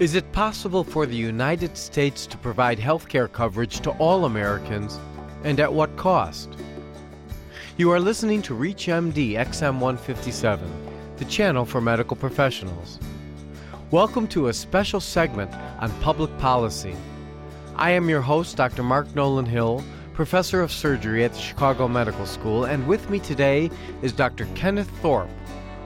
Is it possible for the United States to provide health care coverage to all Americans, and at what cost? You are listening to ReachMD XM157, the channel for medical professionals. Welcome to a special segment on public policy. I am your host, Dr. Mark Nolan Hill, professor of surgery at the Chicago Medical School, and with me today is Dr. Kenneth Thorpe,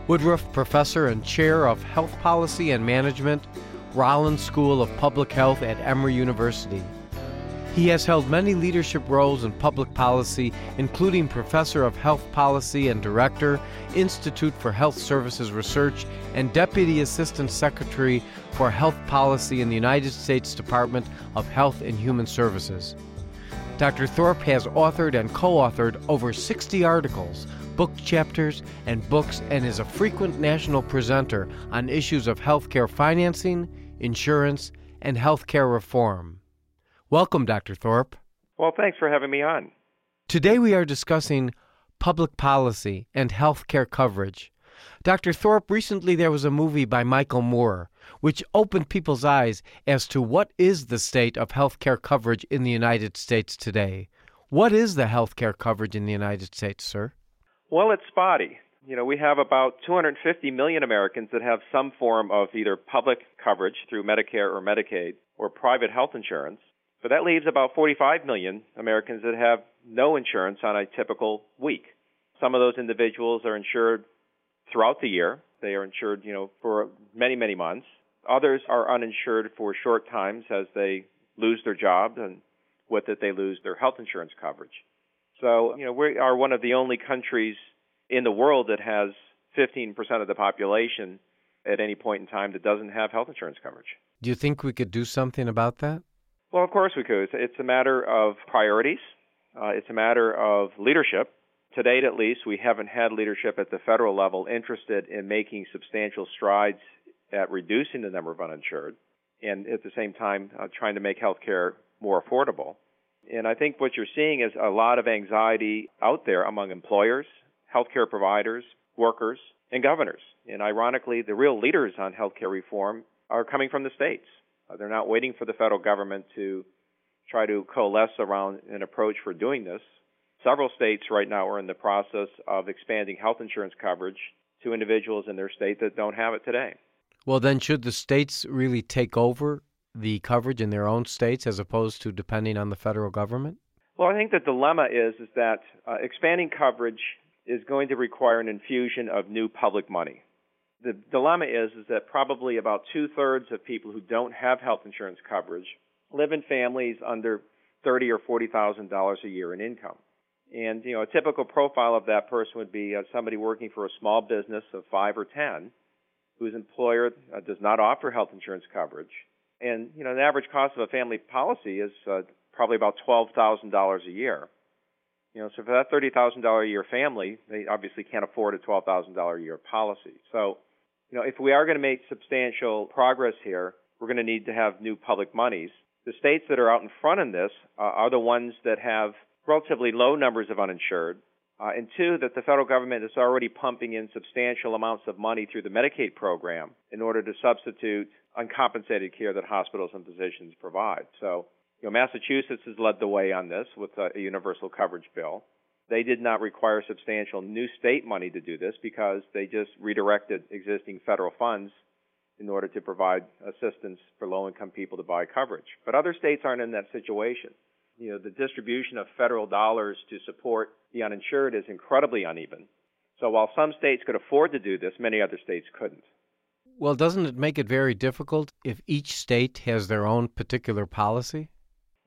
Woodruff Professor and Chair of Health Policy and Management Rollins School of Public Health at Emory University. He has held many leadership roles in public policy, including Professor of Health Policy and Director, Institute for Health Services Research, and Deputy Assistant Secretary for Health Policy in the United States Department of Health and Human Services. Dr. Thorpe has authored and co authored over 60 articles, book chapters, and books, and is a frequent national presenter on issues of healthcare financing, insurance, and healthcare reform. Welcome, Dr. Thorpe. Well, thanks for having me on. Today we are discussing public policy and healthcare coverage. Dr. Thorpe, recently there was a movie by Michael Moore which opened people's eyes as to what is the state of healthcare coverage in the United States today. What is the healthcare coverage in the United States, sir? Well, it's spotty. You know, we have about 250 million Americans that have some form of either public coverage through Medicare or Medicaid or private health insurance. But that leaves about 45 million Americans that have no insurance on a typical week. Some of those individuals are insured throughout the year. They are insured, you know, for many, many months. Others are uninsured for short times as they lose their job and with it they lose their health insurance coverage. So, you know, we are one of the only countries in the world that has 15% of the population at any point in time that doesn't have health insurance coverage. Do you think we could do something about that? Well, of course we could. It's a matter of priorities. Uh, it's a matter of leadership. To date, at least, we haven't had leadership at the federal level interested in making substantial strides at reducing the number of uninsured and at the same time uh, trying to make health care more affordable. And I think what you're seeing is a lot of anxiety out there among employers, healthcare providers, workers, and governors. And ironically, the real leaders on healthcare reform are coming from the states. Uh, they're not waiting for the federal government to try to coalesce around an approach for doing this. Several states right now are in the process of expanding health insurance coverage to individuals in their state that don't have it today. Well, then, should the states really take over the coverage in their own states as opposed to depending on the federal government? Well, I think the dilemma is is that uh, expanding coverage is going to require an infusion of new public money. The dilemma is is that probably about two thirds of people who don't have health insurance coverage live in families under thirty or forty thousand dollars a year in income. And you know, a typical profile of that person would be uh, somebody working for a small business of five or ten, whose employer uh, does not offer health insurance coverage. And you know, the average cost of a family policy is uh, probably about twelve thousand dollars a year. You know, so for that thirty thousand dollar a year family, they obviously can't afford a twelve thousand dollar a year policy. So, you know, if we are going to make substantial progress here, we're going to need to have new public monies. The states that are out in front in this uh, are the ones that have relatively low numbers of uninsured, uh, and two, that the federal government is already pumping in substantial amounts of money through the Medicaid program in order to substitute uncompensated care that hospitals and physicians provide. So, you know, Massachusetts has led the way on this with a, universal coverage bill. They did not require substantial new state money to do this because they just redirected existing federal funds in order to provide assistance for low income people to buy coverage. But other states aren't in that situation. You know, the distribution of federal dollars to support the uninsured is incredibly uneven. So while some states could afford to do this, many other states couldn't. Well, doesn't it make it very difficult if each state has their own particular policy?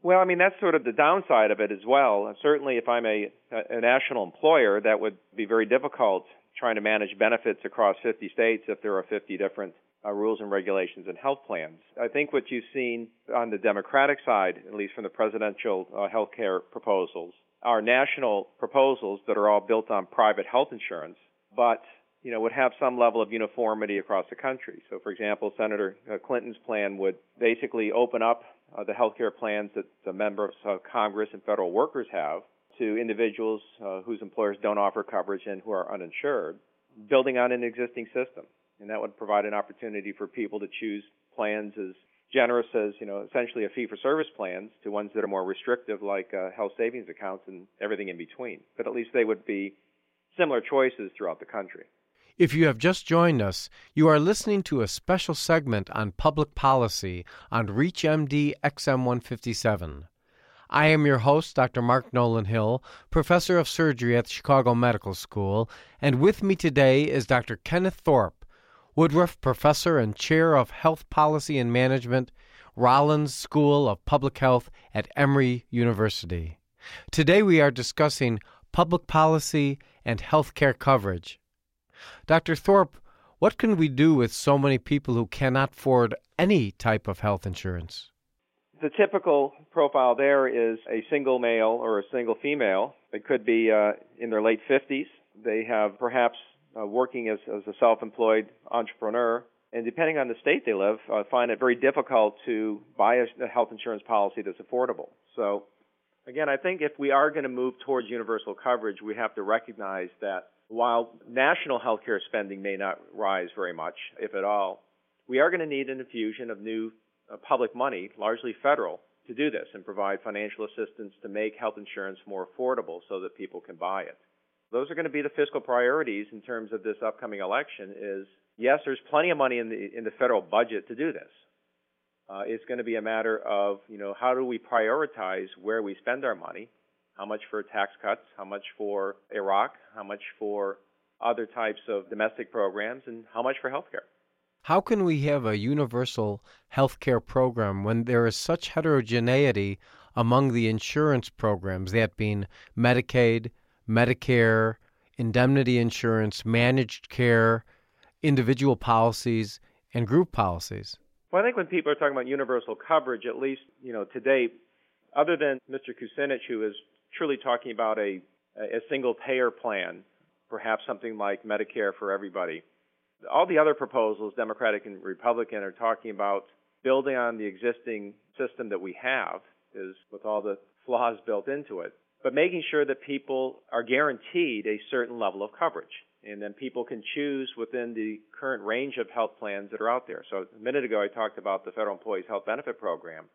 Well, I mean that's sort of the downside of it as well. Certainly, if I'm a, a national employer, that would be very difficult trying to manage benefits across 50 states if there are 50 different uh, rules and regulations and health plans. I think what you've seen on the Democratic side, at least from the presidential uh, health care proposals, are national proposals that are all built on private health insurance, but you know, would have some level of uniformity across the country. So, for example, Senator uh, Clinton's plan would basically open up uh, the health care plans that the members of Congress and federal workers have to individuals uh, whose employers don't offer coverage and who are uninsured, building on an existing system. and that would provide an opportunity for people to choose plans as generous as you know essentially a fee for service plans to ones that are more restrictive like uh, health savings accounts and everything in between. But at least they would be similar choices throughout the country. If you have just joined us, you are listening to a special segment on public policy on ReachMD XM157. I am your host, Dr. Mark Nolan Hill, professor of surgery at the Chicago Medical School, and with me today is Dr. Kenneth Thorpe, Woodruff Professor and Chair of Health Policy and Management, Rollins School of Public Health at Emory University. Today we are discussing public policy and health care coverage. Dr. Thorpe, what can we do with so many people who cannot afford any type of health insurance? The typical profile there is a single male or a single female. They could be uh, in their late 50s. They have perhaps uh, working as, as a self-employed entrepreneur, and depending on the state they live, uh, find it very difficult to buy a health insurance policy that's affordable. So, again, I think if we are going to move towards universal coverage, we have to recognize that while national healthcare spending may not rise very much, if at all, we are going to need an infusion of new uh, public money, largely federal, to do this and provide financial assistance to make health insurance more affordable so that people can buy it. Those are going to be the fiscal priorities in terms of this upcoming election is yes, there's plenty of money in the in the federal budget to do this. Uh, it's going to be a matter of, you know, how do we prioritize where we spend our money? How much for tax cuts? How much for Iraq? How much for other types of domestic programs? And how much for healthcare? How can we have a universal health care program when there is such heterogeneity among the insurance programs, that being Medicaid, Medicare, indemnity insurance, managed care, individual policies, and group policies? Well, I think when people are talking about universal coverage, at least you know today, other than Mr. Kucinich, who is truly talking about a a single payer plan, perhaps something like Medicare for everybody all the other proposals, Democratic and Republican, are talking about building on the existing system that we have, is with all the flaws built into it, but making sure that people are guaranteed a certain level of coverage. And then people can choose within the current range of health plans that are out there. So a minute ago I talked about the Federal Employees Health Benefit Program.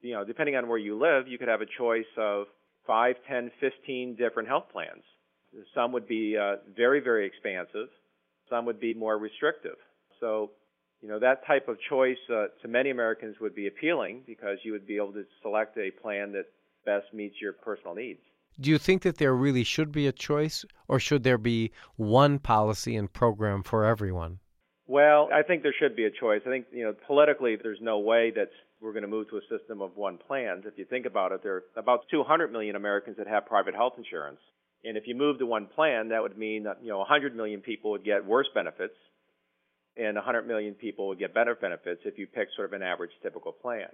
You know, depending on where you live, you could have a choice of five, ten, fifteen different health plans. Some would be uh, very, very expansive some would be more restrictive. So, you know, that type of choice uh, to many Americans would be appealing because you would be able to select a plan that best meets your personal needs. Do you think that there really should be a choice, or should there be one policy and program for everyone? Well, I think there should be a choice. I think, you know, politically, there's no way that we're going to move to a system of one plan. If you think about it, there are about 200 million Americans that have private health insurance. And if you move to one plan, that would mean that you know 100 million people would get worse benefits, and 100 million people would get better benefits if you pick sort of an average typical plan.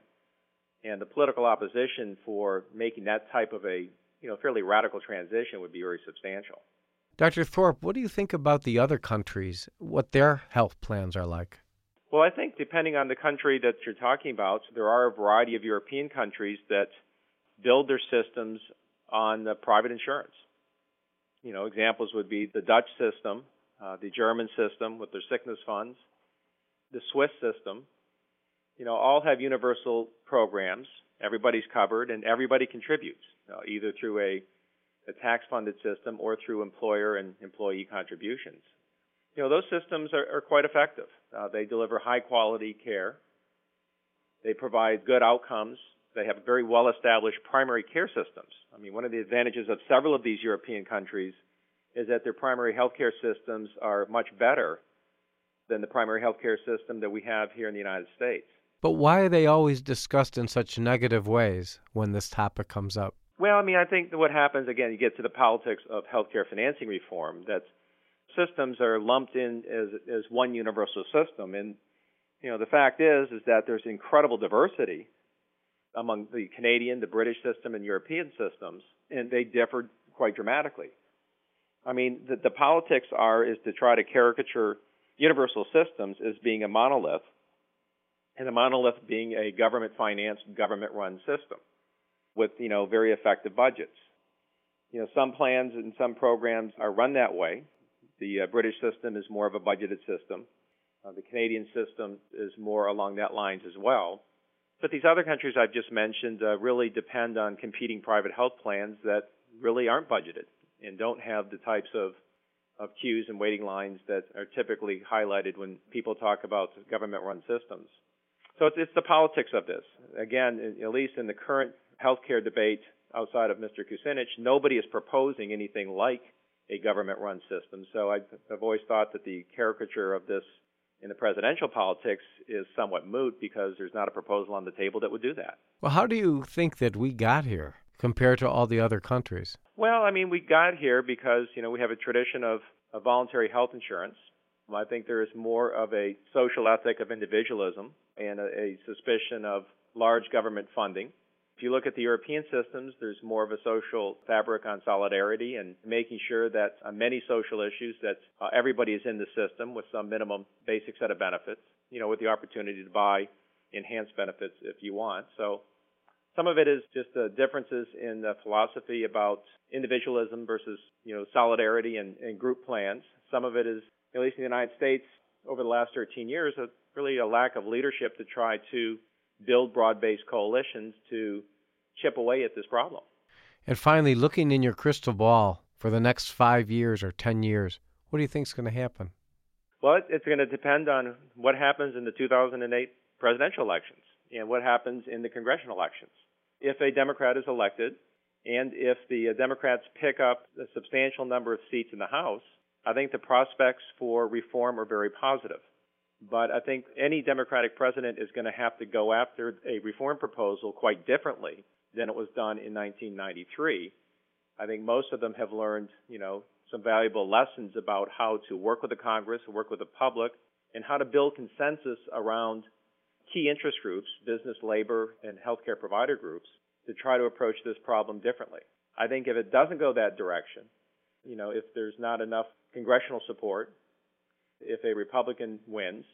And the political opposition for making that type of a you know fairly radical transition would be very substantial. Dr. Thorpe, what do you think about the other countries? What their health plans are like? Well, I think depending on the country that you're talking about, there are a variety of European countries that build their systems on the private insurance. You know, examples would be the Dutch system, uh, the German system with their sickness funds, the Swiss system. You know, all have universal programs. Everybody's covered, and everybody contributes, uh, either through a, a tax-funded system or through employer and employee contributions. You know, those systems are, are quite effective. Uh, they deliver high-quality care. They provide good outcomes they have very well established primary care systems. I mean, one of the advantages of several of these European countries is that their primary healthcare systems are much better than the primary healthcare system that we have here in the United States. But why are they always discussed in such negative ways when this topic comes up? Well, I mean, I think what happens again, you get to the politics of healthcare financing reform. That systems are lumped in as as one universal system, and you know the fact is is that there's incredible diversity among the Canadian, the British system, and European systems, and they differ quite dramatically. I mean, the, the politics are is to try to caricature universal systems as being a monolith, and a monolith being a government-financed, government-run system with you know very effective budgets. You know, some plans and some programs are run that way. The uh, British system is more of a budgeted system. Uh, the Canadian system is more along that lines as well. But these other countries I've just mentioned uh, really depend on competing private health plans that really aren't budgeted and don't have the types of of queues and waiting lines that are typically highlighted when people talk about government-run systems. So it's, it's the politics of this. Again, at least in the current healthcare debate outside of Mr. Kucinich, nobody is proposing anything like a government-run system. So I've, I've always thought that the caricature of this in the presidential politics is somewhat moot because there's not a proposal on the table that would do that. Well, how do you think that we got here compared to all the other countries? Well, I mean, we got here because, you know, we have a tradition of, of voluntary health insurance. I think there is more of a social ethic of individualism and a, a suspicion of large government funding. If you look at the European systems, there's more of a social fabric on solidarity and making sure that on many social issues that uh, everybody is in the system with some minimum basic set of benefits, you know, with the opportunity to buy enhanced benefits if you want. So some of it is just the differences in the philosophy about individualism versus, you know, solidarity and, and group plans. Some of it is, at least in the United States, over the last 13 years, a, really a lack of leadership to try to build broad-based coalitions to chip away at this problem. And finally, looking in your crystal ball for the next five years or 10 years, what do you think is going to happen? Well, it's going to depend on what happens in the 2008 presidential elections and what happens in the congressional elections. If a Democrat is elected and if the uh, Democrats pick up a substantial number of seats in the House, I think the prospects for reform are very positive. But I think any Democratic president is going to have to go after a reform proposal quite differently than it was done in 1993. I think most of them have learned, you know, some valuable lessons about how to work with the Congress, work with the public, and how to build consensus around key interest groups, business, labor, and healthcare provider groups, to try to approach this problem differently. I think if it doesn't go that direction, you know, if there's not enough congressional support, if a Republican wins,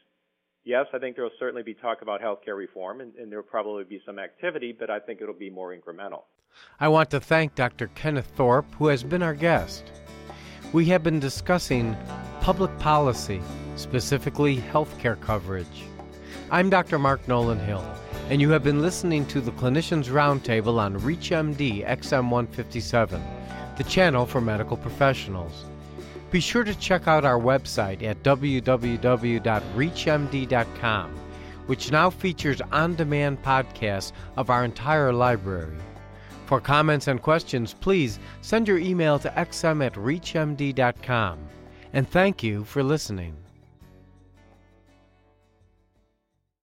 yes, I think there will certainly be talk about health care reform, and, and there will probably be some activity, but I think it'll be more incremental. I want to thank Dr. Kenneth Thorpe, who has been our guest. We have been discussing public policy, specifically health care coverage. I'm Dr. Mark Nolan Hill, and you have been listening to the Clinicians Roundtable on ReachMD XM157, the channel for medical professionals. Be sure to check out our website at www.reachmd.com, which now features on demand podcasts of our entire library. For comments and questions, please send your email to xm at reachmd.com. And thank you for listening.